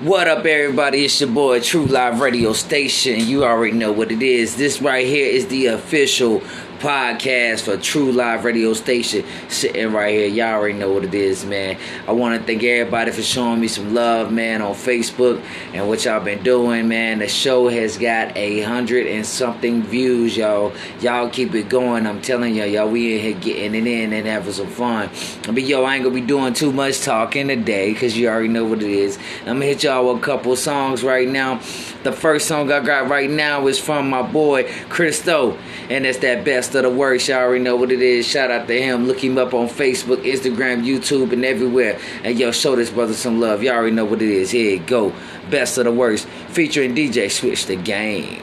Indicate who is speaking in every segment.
Speaker 1: What up, everybody? It's your boy, True Live Radio Station. You already know what it is. This right here is the official podcast for True Live Radio Station. Sitting right here. Y'all already know what it is, man. I want to thank everybody for showing me some love, man, on Facebook and what y'all been doing, man. The show has got a hundred and something views, y'all. Y'all keep it going. I'm telling y'all, y'all, we in here getting it in and having some fun. But yo, I ain't gonna be doing too much talking today because you already know what it is. I'm gonna hit y'all with a couple songs right now. The first song I got right now is from my boy Christo, and it's that best of the worst. Y'all already know what it is. Shout out to him. Look him up on Facebook, Instagram, YouTube, and everywhere. And yo, show this brother some love. Y'all already know what it is. Here you go. Best of the worst. Featuring DJ Switch the Game.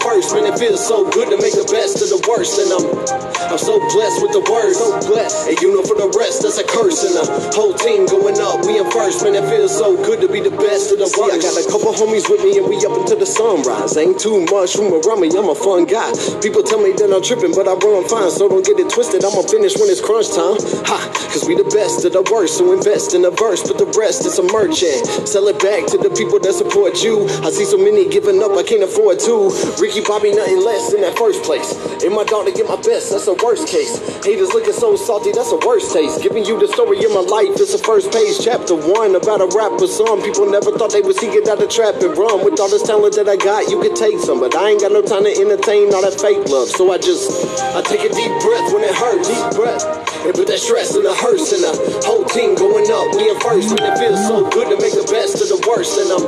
Speaker 2: First, man. It feels so good to make the best of the worst. And I'm, I'm so blessed with the words. So blessed. And you know for the rest, that's a curse. And the whole team going up. We in first, man. It feels so good to be the best of the worst. I got a couple homies with me and we up until the sunrise. Ain't too much room around me. I'm a fun guy. People tell me that I'm tripping, but I run fine. So don't get it twisted. I'ma finish when it's crunch time. Ha! Cause we the best of the worst. So invest in the verse, but the rest is a merchant. Sell it back to the people that support you. I see so many giving up, I can't afford to. Ricky Bobby, nothing less in that first place. And my daughter get my best, that's a worst case. Haters looking so salty, that's a worst taste. Giving you the story of my life, it's a first page, chapter one about a rapper song. People never thought they would see it out the trap and run. With all this talent that I got, you could take some, but I ain't got no time to entertain all that fake love. So I just, I take a deep breath when it hurts. Deep breath. And put that stress and the hearse and the whole team going up. We in first, and it feels so good to make the best of the worst. And I'm,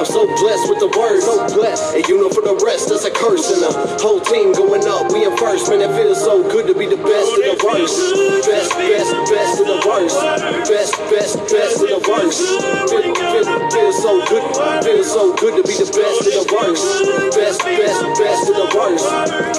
Speaker 2: I'm so blessed with the words, so blessed. And you know for the rest, that's a curse. And the whole team going up. We in first, man. It feels so good to be the best of the worst. Best, best, best of the worst. Best, best, best of the worst. Feel, feel, feel so good, feel so good to be the best of the worst. Best, best, best of the worst.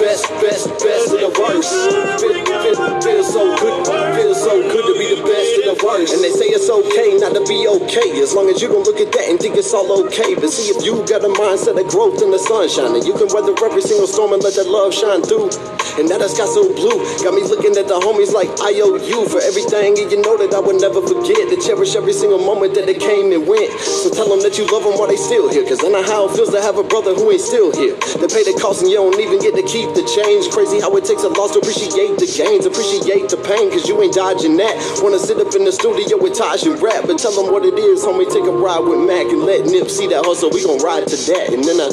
Speaker 2: Best, best, best of the worst. Feel, feel, feel so good, feel so good to be the best of the worst. And they say it's okay not to be okay, as long as you don't look at that and think it's all okay. But see if you got a mindset of growth in the sunshine, and you can weather every single storm and let that love shine through. And now that sky so blue, got me looking at the homies like I owe you for everything, and you know that I would never forget to cherish every single moment that they came and went. So tell them that you love them while they still here, cause I know how it feels to have a brother who ain't still here. They pay the cost and you don't even get to keep the change. Crazy how it takes a loss to appreciate the gains, appreciate the pain, cause you ain't dodging that. Wanna sit up in the studio with Taj and rap, but tell them what it is, homie. Take a ride with Mac and let Nip see that hustle. We gon' ride to that. And then I,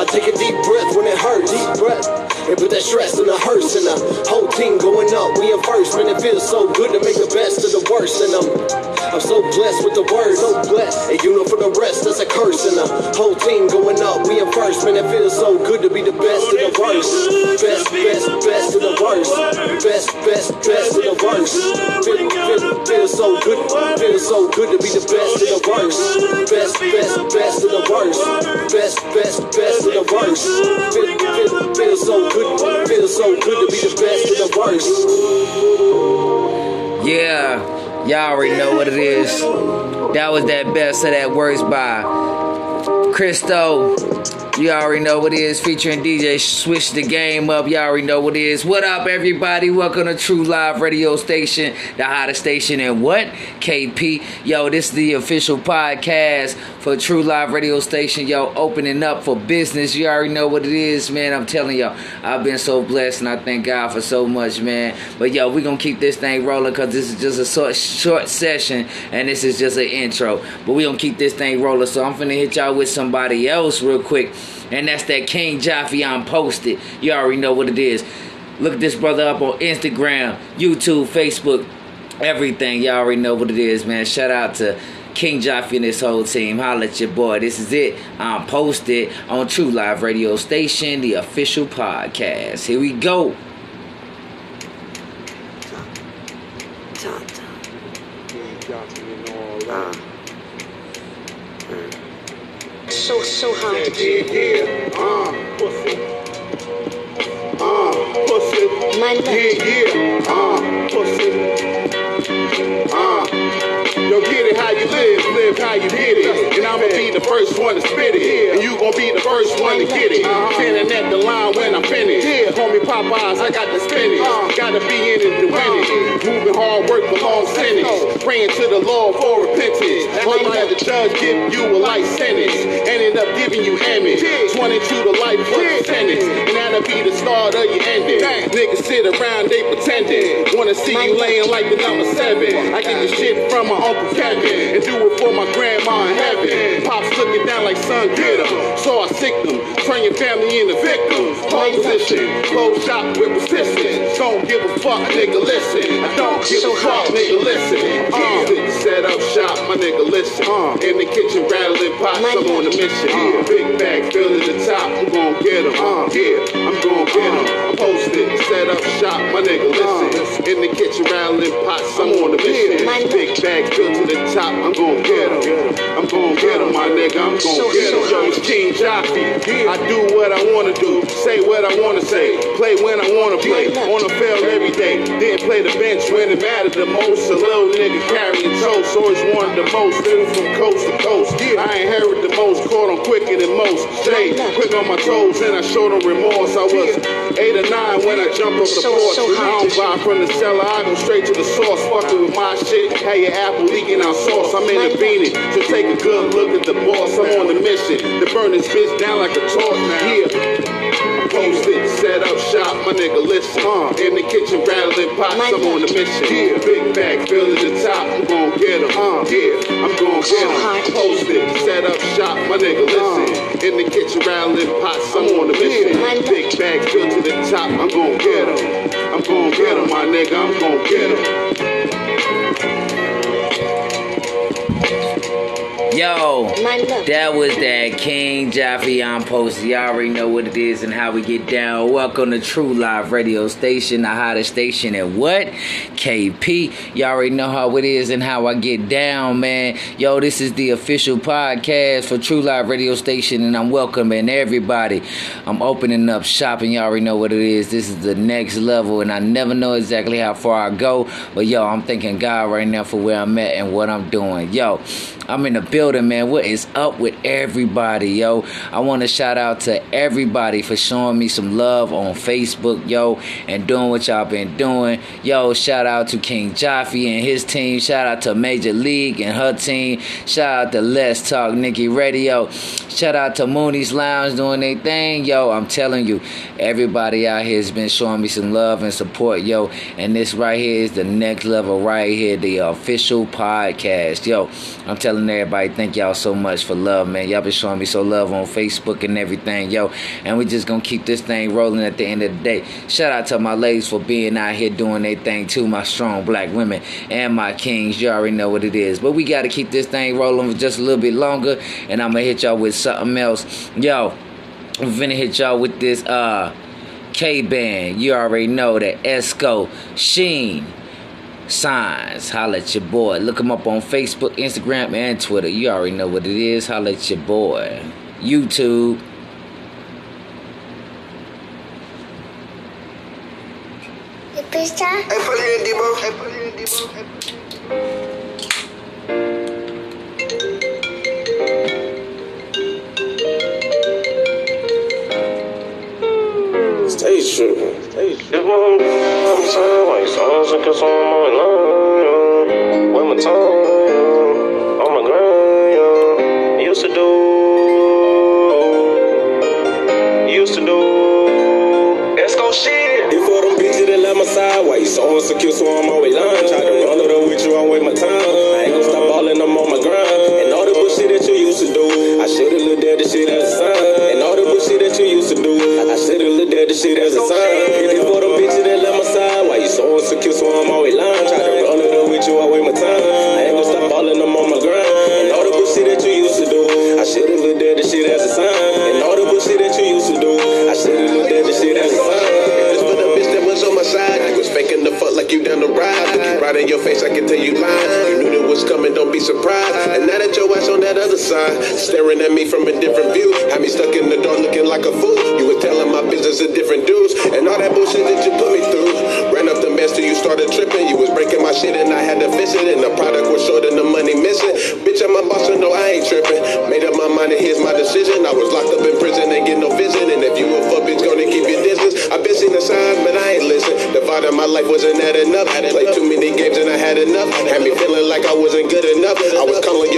Speaker 2: I take a deep breath when it hurts, deep breath. And put that stress and the hearse and the whole team going up. We in first, man. It feels so good to make the best of the worst. And I'm, I'm so blessed with the words, so blessed. And you know for the rest, that's a curse. And the whole team going up. We in first, man. It feels so good to be the best of the worst. Best, best, best of the worst. Best, best, best of the worst. Feel, feel, feel so good, feel so good to be the best of the worst. Best, best, best of the worst. Best, best, best of the worst. Feel, feel, feel so good, feel so good to be the best of the worst.
Speaker 1: Yeah, y'all already know what it is. That was that best of that worst by Christo. You already know what it is. Featuring DJ Switch the Game Up. You already know what it is. What up, everybody? Welcome to True Live Radio Station, the hottest station in what? KP. Yo, this is the official podcast for True Live Radio Station. Yo, opening up for business. You already know what it is, man. I'm telling y'all, I've been so blessed and I thank God for so much, man. But yo, we're gonna keep this thing rolling because this is just a short, short session and this is just an intro. But we gonna keep this thing rolling. So I'm finna hit y'all with somebody else real quick. And that's that King Jaffe on posted. You already know what it is. Look this brother up on Instagram, YouTube, Facebook, everything. Y'all already know what it is, man. Shout out to King Jaffe and his whole team. Holla at your boy. This is it. I'm posted on True Live Radio Station, the official podcast. Here we go.
Speaker 3: so hard to keep.
Speaker 4: Pussy. Pussy. My love. Yeah, yeah, uh, pussy. Uh, yo, get it how you live how you get it. And I'ma be the first one to spit it. And you gon' be the first one to get it. Standing at the line when I'm finished. Call me Popeyes, I got the spinach. Gotta be in it to win it. Moving hard work for long sentence. Praying to the Lord for repentance. Hoping that the judge give you a life sentence. Ended up giving you image. 22 to life plus sentence. And that'll be the start of your ending. Niggas sit around, they pretending. Wanna see you laying like the number seven. I get the shit from my uncle Kevin. And do it for my grandma in heaven. Pops looking down like son, get 'em. So I sick them. Turn your family into victims. Hold position. Close shop with persistence. Don't give a fuck, nigga, listen. I don't give a fuck, nigga, listen. Uh, set up shop, my nigga, listen. Uh, in the kitchen, rattling pots, I'm on a mission. Uh, big bag, fill to the top, I'm gon' get 'em. Uh, yeah, I'm gon' get 'em. Posted, set up shop, my nigga, listen. In the kitchen, rattling pots, I'm on a mission. Big bag, fill to the top, I'm gon' get 'em. I'm gon' get 'em, my nigga, I'm gon' get 'em. Yo, it's King Jaffe. I do what I wanna do, say what I wanna say, play when I wanna play. On the field every day, didn't play the bench when it mattered the most. A little nigga carrying toast, always wanted the most, living from coast to coast. I ain't heard the most, caught on quicker than most. Stay quick on my toes, and I showed no remorse. I was eight or nine when I jump off the porch. I don't buy from the cellar, I go straight to the source. Fucking with my shit, had your apple leaking out sauce. I'm intervening, so take a good look at the boss. I'm on the mission to burn this bitch down like a torch. Yeah. My nigga, listen. Uh, in the kitchen, rattling pots, I'm on the mission. Yeah, big bag, fill to the top, I'm gon' get 'em. Uh, yeah, I'm gon' get 'em. Posted, set up shop, my nigga, listen. In the kitchen, rattling pots, I'm on the mission. Big bag, fill to the top, I'm gon' get 'em. I'm gon' get 'em, my nigga, I'm gon' get 'em.
Speaker 1: Yo, that was that King Jaffe on post. Y'all already know what it is and how we get down. Welcome to True Live Radio Station, the hottest station at what? KP. Y'all already know how it is and how I get down, man. Yo, this is the official podcast for True Live Radio Station, and I'm welcoming everybody. I'm opening up shop, and y'all already know what it is. This is the next level, and I never know exactly how far I go, but yo, I'm thanking God right now for where I'm at and what I'm doing. Yo, I'm in the building, man. What is up with everybody, yo? I want to shout out to everybody for showing me some love on Facebook, yo, and doing what y'all been doing. Yo, shout out to King Jaffe and his team. Shout out to Major League and her team. Shout out to Let's Talk Nikki Radio. Shout out to Mooney's Lounge doing their thing, yo. I'm telling you, everybody out here has been showing me some love and support, yo. And this right here is the next level right here, the official podcast, yo. I'm telling everybody, thank y'all so much for love, man. Y'all been showing me so love on Facebook and everything, yo. And we just gonna keep this thing rolling at the end of the day. Shout out to my ladies for being out here doing their thing too, my strong black women and my kings. You already know what it is. But we gotta keep this thing rolling for just a little bit longer. And I'm gonna hit y'all with something else. Yo, I'm finna hit y'all with this uh K band. You already know that Esco Sheen signs. Holla at your boy. Look him up on Facebook, Instagram, and Twitter. You already know what it is. Holla at your boy. YouTube.
Speaker 5: Hey,
Speaker 6: surprised. And now that your ass on that other side, staring at me from a different view, had me stuck in the dark looking like a fool. You was telling my business a different dudes, and all that bullshit that you put me through. Ran up the mess till you started tripping. You was breaking my shit, and I had to
Speaker 5: fix it. And the product was short and the money missing. Bitch, I'm a boss, so no, I ain't tripping. Made up my mind, and here's my decision. I was locked up in prison, ain't get no visit. And if you a fuck bitch, go I've been seeing the signs, but I ain't listen. The vibe of my life wasn't that enough. Played too many games and I had enough. Had me feeling like I wasn't good enough. I was calling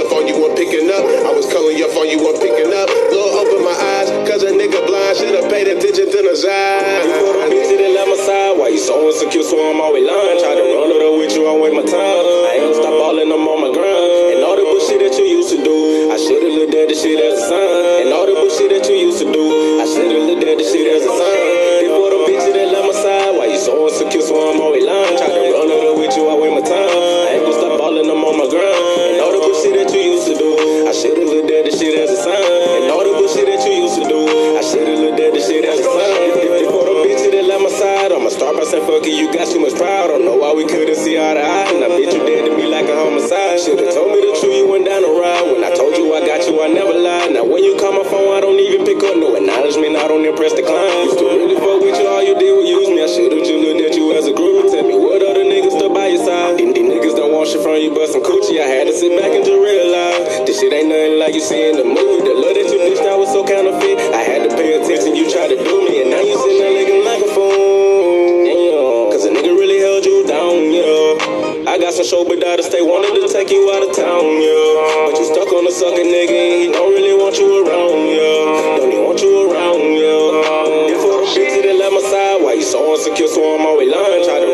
Speaker 5: in the love that you dished out was so counterfeit. I had to pay attention, you tried to do me, and now you sitting there looking like a fool. Cause a nigga really held you down, yeah. I got some show, but to stay wanted to take you out of town, yeah. But you stuck on a sucker nigga, and he don't really want you around, yeah. Don't even want you around, yeah. Before the bitch that left my side, why you so insecure? So I'm always lying. Try to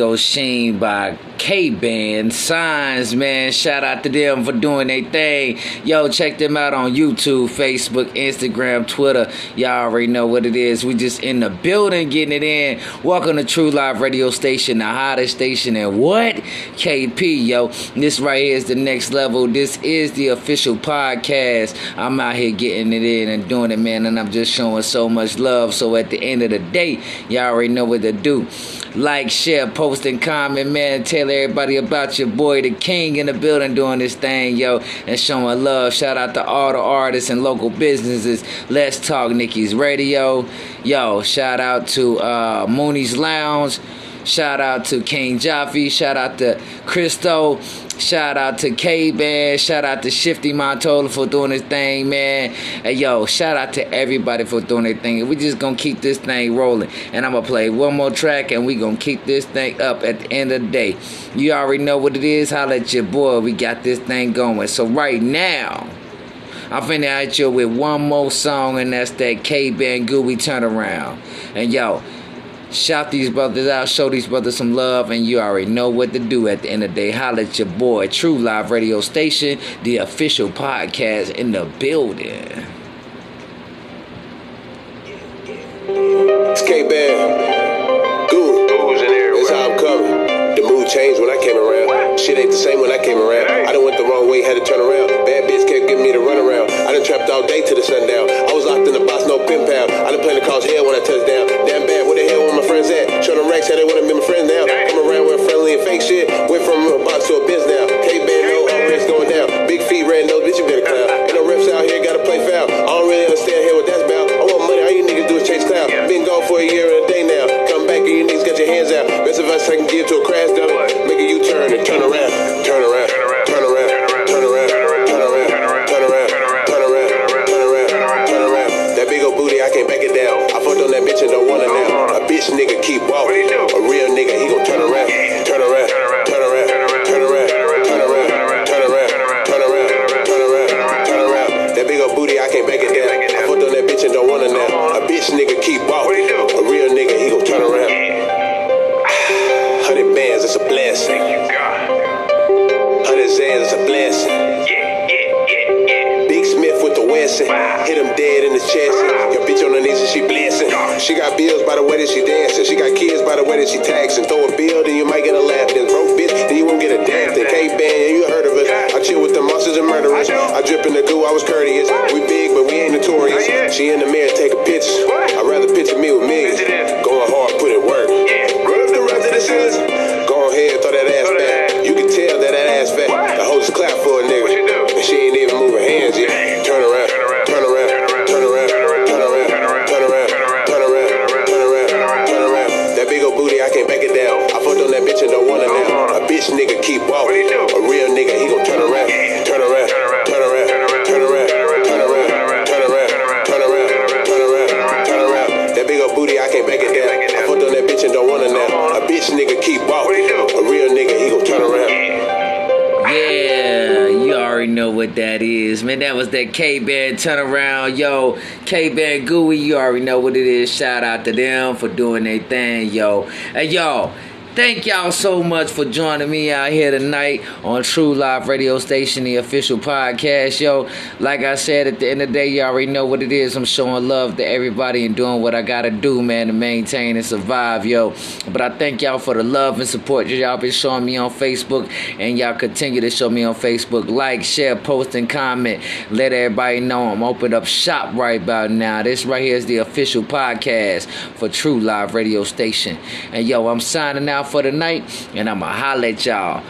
Speaker 5: the
Speaker 1: Sheen by K Band Signs, man. Shout out to them for doing their thing. Yo, check them out on YouTube, Facebook, Instagram, Twitter. Y'all already know what it is. We just in the building getting it in. Welcome to True Live Radio Station, the hottest station and what? KP, yo. This right here is the next level. This is the official podcast. I'm out here getting it in and doing it, man. And I'm just showing so much love. So at the end of the day, y'all already know what to do. Like, share, post, and comment, man. Tell everybody about your boy, the king in the building, doing this thing, yo, and showing love. Shout out to all the artists and local businesses. Let's talk Nikki's Radio. Yo, shout out to uh, Mooney's Lounge. Shout out to King Jaffe. Shout out to Christo. Shout out to K Band. Shout out to Shifty Montola for doing his thing, man. Hey, yo, shout out to everybody for doing their thing. We just gonna keep this thing rolling. And I'm gonna play one more track and we gonna keep this thing up at the end of the day. You already know what it is. Holla at your boy. We got this thing going. So right now, I'm finna at you with one more song, and that's that K Gooey Turnaround. And yo, shout these brothers out, show these brothers some love, and you already know what to do at the end of the day. Holla at your boy, True Live Radio Station, the official podcast in the building.
Speaker 6: It's changed when I came around. Shit ain't the same when I came around. I done went the wrong way, had to turn around. Bad bitch kept giving me the runaround. I done trapped all day to the sundown. I was locked in the box, no pin pal. I done planned to cause hell when I touched down. Damn bad, where the hell were my friends that
Speaker 1: K Band turnaround, yo. K Band Gooey, you already know what it is. Shout out to them for doing their thing, yo. And yo, Thank y'all so much for joining me out here tonight on True Live Radio Station, the official podcast. Yo, like I said, at the end of the day, you all already know what it is. I'm showing love to everybody and doing what I gotta do, man, to maintain and survive, yo. But I thank y'all for the love and support y'all been showing me on Facebook, and y'all continue to show me on Facebook. Like, share, post, and comment. Let everybody know I'm opened up shop right about now. This right here is the official podcast for True Live Radio Station. And yo, I'm signing out for the night, and I'ma holler at y'all.